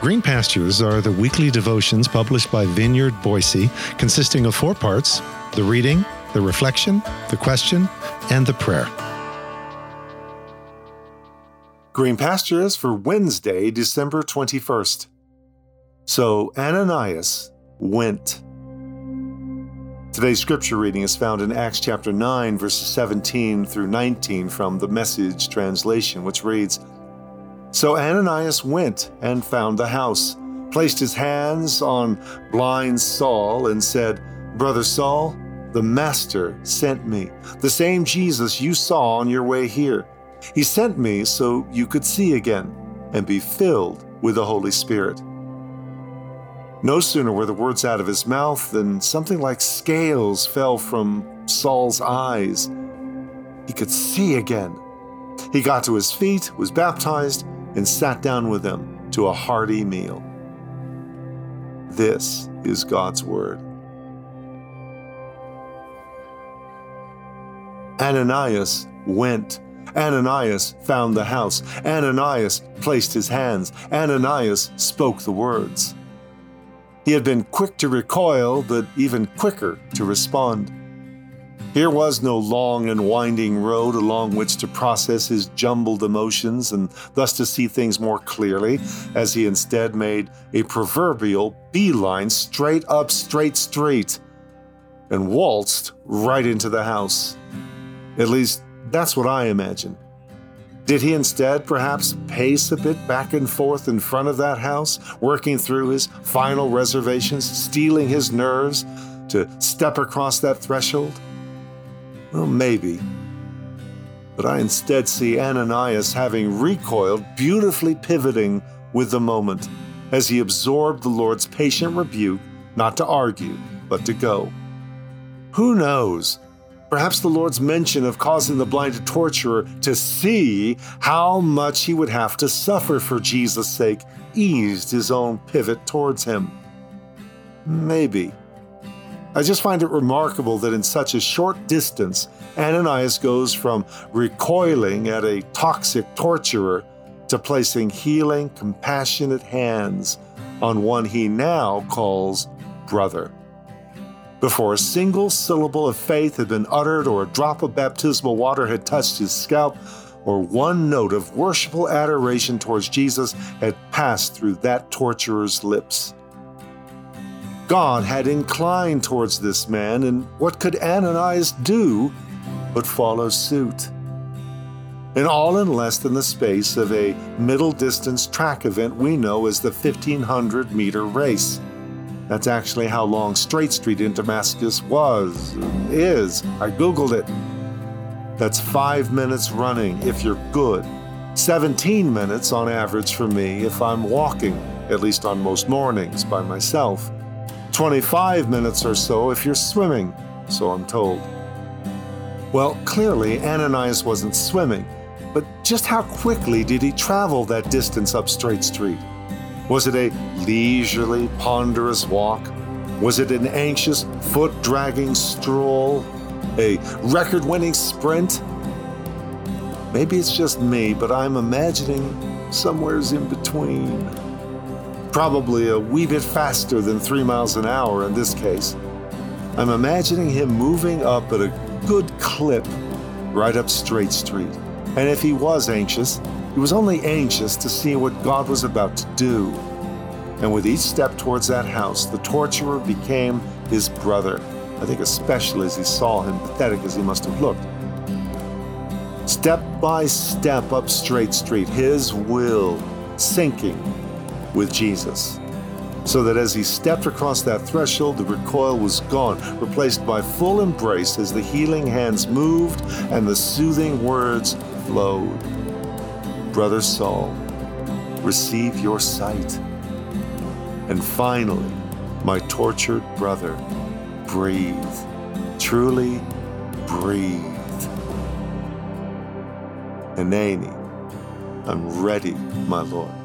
Green Pastures are the weekly devotions published by Vineyard Boise, consisting of four parts the reading, the reflection, the question, and the prayer. Green Pastures for Wednesday, December 21st. So Ananias went. Today's scripture reading is found in Acts chapter 9, verses 17 through 19 from the Message translation, which reads So Ananias went and found the house, placed his hands on blind Saul, and said, Brother Saul, the Master sent me, the same Jesus you saw on your way here. He sent me so you could see again and be filled with the Holy Spirit. No sooner were the words out of his mouth than something like scales fell from Saul's eyes. He could see again. He got to his feet, was baptized, and sat down with them to a hearty meal. This is God's Word. Ananias went Ananias found the house. Ananias placed his hands. Ananias spoke the words. He had been quick to recoil, but even quicker to respond. Here was no long and winding road along which to process his jumbled emotions and thus to see things more clearly, as he instead made a proverbial beeline straight up Straight Street and waltzed right into the house. At least that's what I imagine. Did he instead perhaps pace a bit back and forth in front of that house, working through his final reservations, steeling his nerves to step across that threshold? Well, maybe. But I instead see Ananias having recoiled, beautifully pivoting with the moment as he absorbed the Lord's patient rebuke not to argue, but to go. Who knows? Perhaps the Lord's mention of causing the blinded torturer to see how much he would have to suffer for Jesus' sake eased his own pivot towards him. Maybe. I just find it remarkable that in such a short distance, Ananias goes from recoiling at a toxic torturer to placing healing, compassionate hands on one he now calls brother. Before a single syllable of faith had been uttered, or a drop of baptismal water had touched his scalp, or one note of worshipful adoration towards Jesus had passed through that torturer's lips. God had inclined towards this man, and what could Ananias do but follow suit? And all in less than the space of a middle distance track event we know as the 1500 meter race. That's actually how long Straight Street in Damascus was, is. I Googled it. That's five minutes running if you're good, 17 minutes on average for me if I'm walking, at least on most mornings by myself, 25 minutes or so if you're swimming, so I'm told. Well, clearly, Ananias wasn't swimming, but just how quickly did he travel that distance up Straight Street? Was it a leisurely, ponderous walk? Was it an anxious, foot dragging stroll? A record winning sprint? Maybe it's just me, but I'm imagining somewheres in between. Probably a wee bit faster than three miles an hour in this case. I'm imagining him moving up at a good clip right up Straight Street. And if he was anxious, he was only anxious to see what God was about to do. And with each step towards that house, the torturer became his brother. I think, especially as he saw him, pathetic as he must have looked. Step by step up Straight Street, his will sinking with Jesus. So that as he stepped across that threshold, the recoil was gone, replaced by full embrace as the healing hands moved and the soothing words flowed. Brother Saul, receive your sight. And finally, my tortured brother, breathe. Truly breathe. Hineni, I'm ready, my Lord.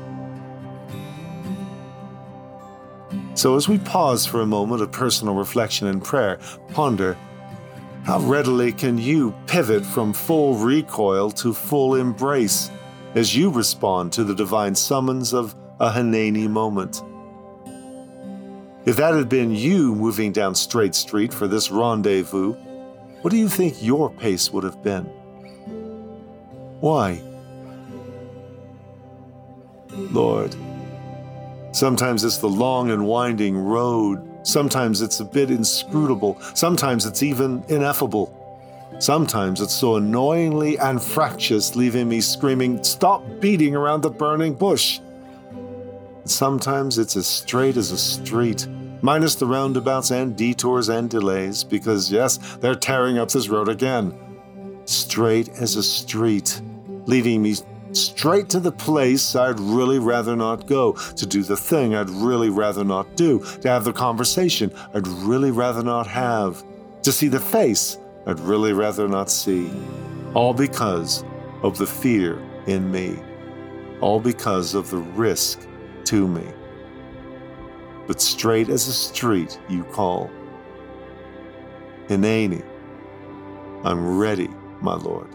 So, as we pause for a moment of personal reflection and prayer, ponder how readily can you pivot from full recoil to full embrace as you respond to the divine summons of a Hineni moment. If that had been you moving down Straight Street for this rendezvous, what do you think your pace would have been? Why? Lord, sometimes it's the long and winding road. Sometimes it's a bit inscrutable. Sometimes it's even ineffable. Sometimes it's so annoyingly anfractuous, leaving me screaming, Stop beating around the burning bush! Sometimes it's as straight as a street, minus the roundabouts and detours and delays, because yes, they're tearing up this road again. Straight as a street, leaving me straight to the place I'd really rather not go, to do the thing I'd really rather not do, to have the conversation I'd really rather not have, to see the face I'd really rather not see. All because of the fear in me. All because of the risk to me. But straight as a street you call. Hineni, I'm ready, my Lord.